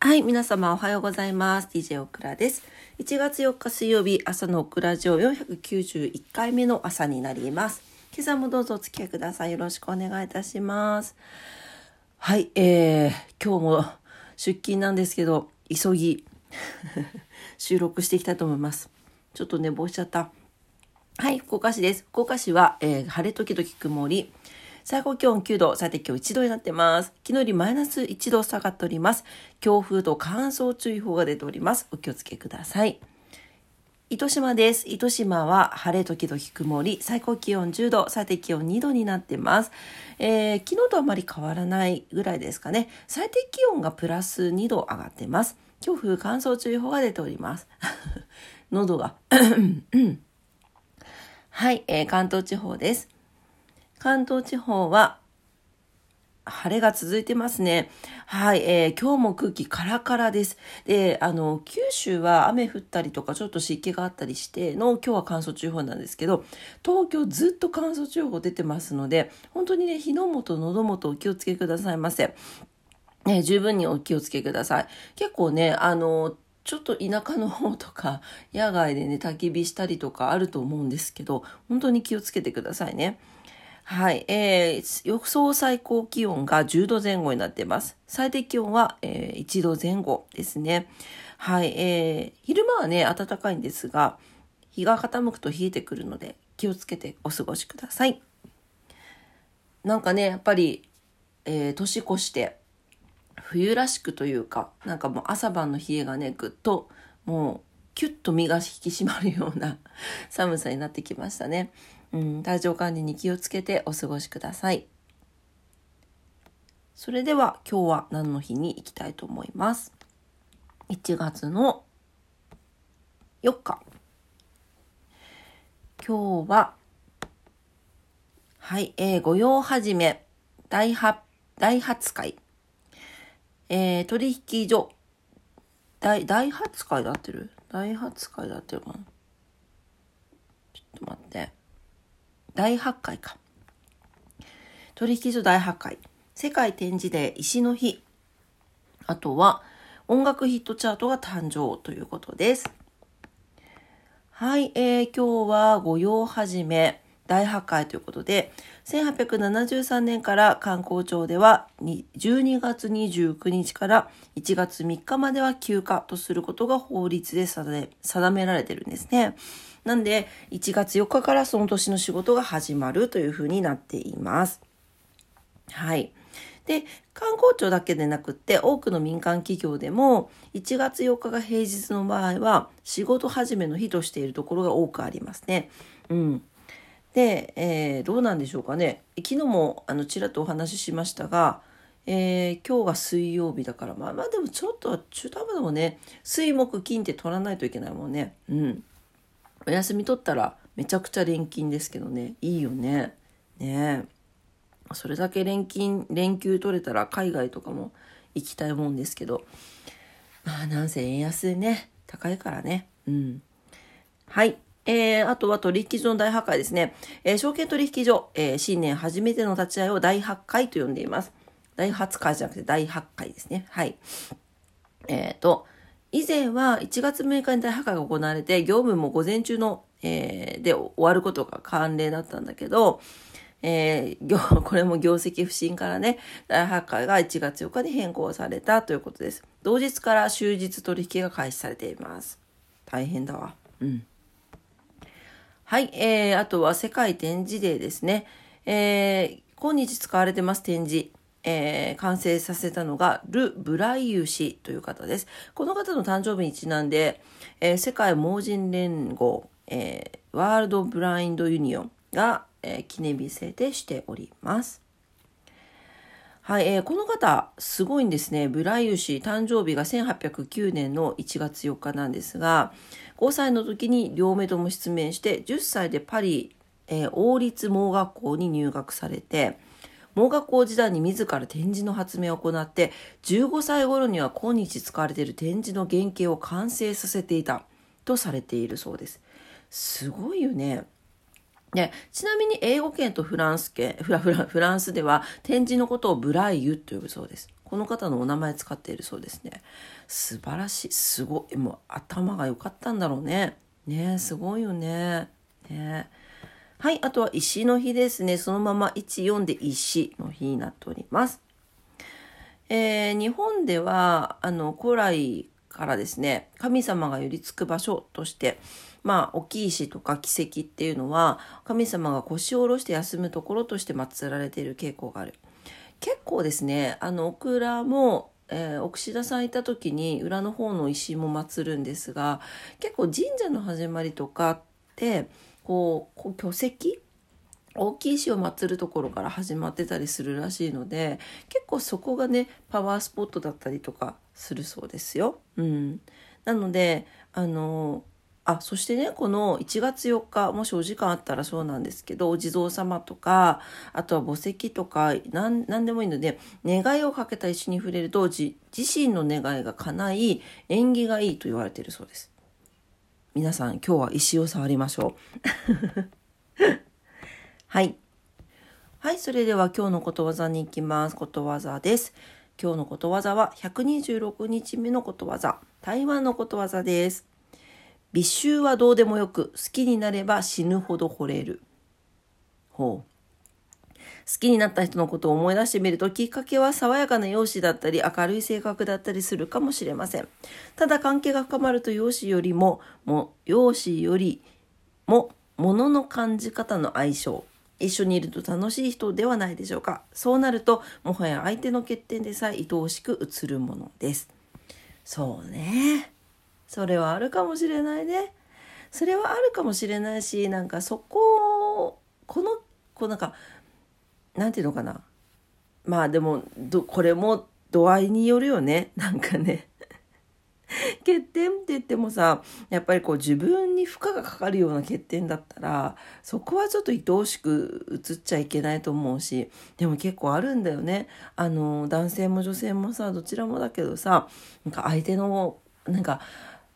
はい、皆様おはようございます。DJ オクラです。1月4日水曜日、朝のオクラジオ491回目の朝になります。今朝もどうぞお付き合いください。よろしくお願いいたします。はい、えー、今日も出勤なんですけど、急ぎ 収録していきたいと思います。ちょっと寝坊しちゃった。はい、福岡市です。福岡市は、えー、晴れ時々曇り。最高気温9度、最低気温1度になってます。昨日よりマイナス1度下がっております。強風と乾燥注意報が出ております。お気をつけください。糸島です。糸島は晴れ時々曇り、最高気温10度、最低気温2度になってます。えー、昨日とあまり変わらないぐらいですかね。最低気温がプラス2度上がってます。強風乾燥注意報が出ております。喉が はい、えー、関東地方です。関東地方は晴れが続いてますね。はい、えー、今日も空気カラカラです。で、あの、九州は雨降ったりとか、ちょっと湿気があったりしての、今日は乾燥注意報なんですけど、東京ずっと乾燥注意報出てますので、本当にね、火の元、喉元お気をつけくださいませ。ね、十分にお気をつけください。結構ね、あの、ちょっと田舎の方とか、野外でね、焚き火したりとかあると思うんですけど、本当に気をつけてくださいね。はい、えー、予想最高気温が10度前後になっています。最低気温は、えー、1度前後ですね。はい、えー、昼間はね、暖かいんですが、日が傾くと冷えてくるので、気をつけてお過ごしください。なんかね、やっぱり、えー、年越して、冬らしくというか、なんかもう朝晩の冷えがね、ぐっと、もう、キュッと身が引き締まるような寒さになってきましたね。うん、体調管理に気をつけてお過ごしください。それでは今日は何の日に行きたいと思います？1月の4日。今日は、はい、えー、御用始め、大発、大発会、えー、取引所、大、大発会で合ってる？大発会で合ってるかなちょっと待って。大発会か。取引所大破壊。世界展示デー石の日。あとは音楽ヒットチャートが誕生ということです。はい、えー、今日は御用始め大破壊ということで、1873年から観光庁では12月29日から1月3日までは休暇とすることが法律で定められてるんですね。なんで、1月4日からその年の仕事が始まるというふうになっています。はい。で、観光庁だけでなくって、多くの民間企業でも、1月4日が平日の場合は、仕事始めの日としているところが多くありますね。うん。で、えー、どうなんでしょうかね。昨日も、あの、ちらっとお話ししましたが、えー、今日が水曜日だから、まあまあでもちょっと中途半端でもね、水木金って取らないといけないもんね。うん。お休み取ったらめちゃくちゃ連勤ですけどねいいよねねそれだけ連勤連休取れたら海外とかも行きたいもんですけどまあなんせ円安でね高いからねうんはいえー、あとは取引所の大破壊ですね。えー、証券取引所、えー、新年初めての立ち会いを大発会と呼んでいます。大発会じゃなくて大発会ですね。はい。えっ、ー、と、以前は1月6日に大破壊が行われて、業務も午前中の、えー、で終わることが慣例だったんだけど、えー、これも業績不振からね、大破壊が1月4日に変更されたということです。同日から終日取引が開始されています。大変だわ。うん。はい、えー、あとは世界点字デーですね。えー、今日使われてます点字。えー、完成させたのがルイ・ブライユ氏という方です。この方の誕生日にちなんで、えー、世界盲人連合、えー、 World Blind Union が、え記念日制定しております。はい、えー、この方、すごいんですね。ブライユ氏、誕生日が1809年の1月4日なんですが、5歳の時に両目とも失明して、10歳でパリ、えー、王立盲学校に入学されて、盲学校時代に自ら展示の発明を行って15歳頃には今日使われている展示の原型を完成させていたとされているそうです。すごいよね。でちなみに英語圏とフランス圏フラフラフランスでは展示のことをブライユと呼ぶそうです。この方のお名前使っているそうですね。素晴らしい。すごい。もう頭が良かったんだろうね。ねすごいよね。ねはい。あとは石の日ですね。そのまま14で石の日になっております。えー、日本では、あの、古来からですね、神様が寄りつく場所として、まあ、大きい石とか奇跡っていうのは、神様が腰を下ろして休むところとして祀られている傾向がある。結構ですねあのオクラも、えー、奥志田さんいた時に裏の方の石も祀るんですが結構神社の始まりとかってこう巨石？大きい石を祀るところから始まってたりするらしいので結構そこがねパワースポットだったりとかするそうですよ。うん、なのであのあそしてねこの1月4日もしお時間あったらそうなんですけどお地蔵様とかあとは墓石とか何でもいいので願いをかけた石に触れると自身の願いが叶い縁起がいいと言われているそうです。皆さん今日は石を触りましょう。はい。はいそれでは今日のことわざに行きます。ことわざです。今日のことわざは126日目のことわざ。台湾のことわざです。美醜はどうでもよく好きになれば死ぬほど惚れる。ほう。好きになった人のことを思い出してみるときっかけは爽やかな容姿だったり明るい性格だったりするかもしれません。ただ関係が深まると容姿よりも、も容姿よりも物の感じ方の相性。一緒にいると楽しい人ではないでしょうか。そうなるともはや相手の欠点でさえ愛おしく映るものです。そうね。それはあるかもしれないね。それはあるかもしれないしなんかそこをこのこうなんかなんていうのかな。まあでもこれも度合いによるよね。なんかね。欠点って言ってもさやっぱりこう自分に負荷がかかるような欠点だったらそこはちょっと愛おしく映っちゃいけないと思うしでも結構あるんだよね。あの男性も女性もさどちらもだけどさなんか相手のなんか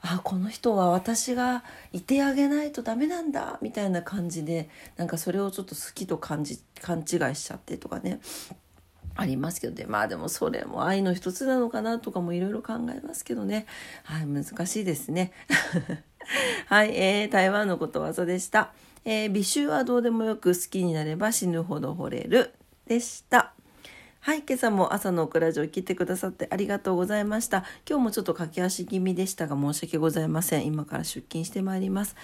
あこの人は私がいてあげないとダメなんだみたいな感じでなんかそれをちょっと好きと感じ勘違いしちゃってとかねありますけどね。まあでもそれも愛の一つなのかなとかもいろいろ考えますけどね。はい難しいですね。はい、えー、台湾のことわざでした、えー、美醜はどうでもよく好きになれば死ぬほど惚れる。でした。はい、今朝も朝のオクラジオ聞いてくださってありがとうございました。今日もちょっと駆け足気味でしたが申し訳ございません。今から出勤してまいります。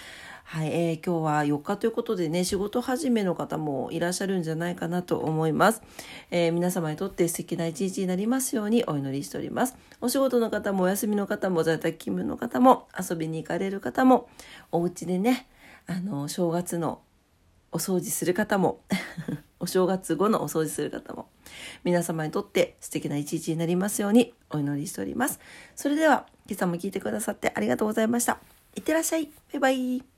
はい、えー、今日は4日ということでね、仕事始めの方もいらっしゃるんじゃないかなと思います。えー、皆様にとって素敵な一日になりますようにお祈りしております。お仕事の方もお休みの方も在宅勤務の方も遊びに行かれる方もお家でね、あの、正月のお掃除する方も お正月後のお掃除する方も皆様にとって素敵な一日になりますようにお祈りしております。それでは今朝も聞いてくださってありがとうございました。いってらっしゃい。バイバイ。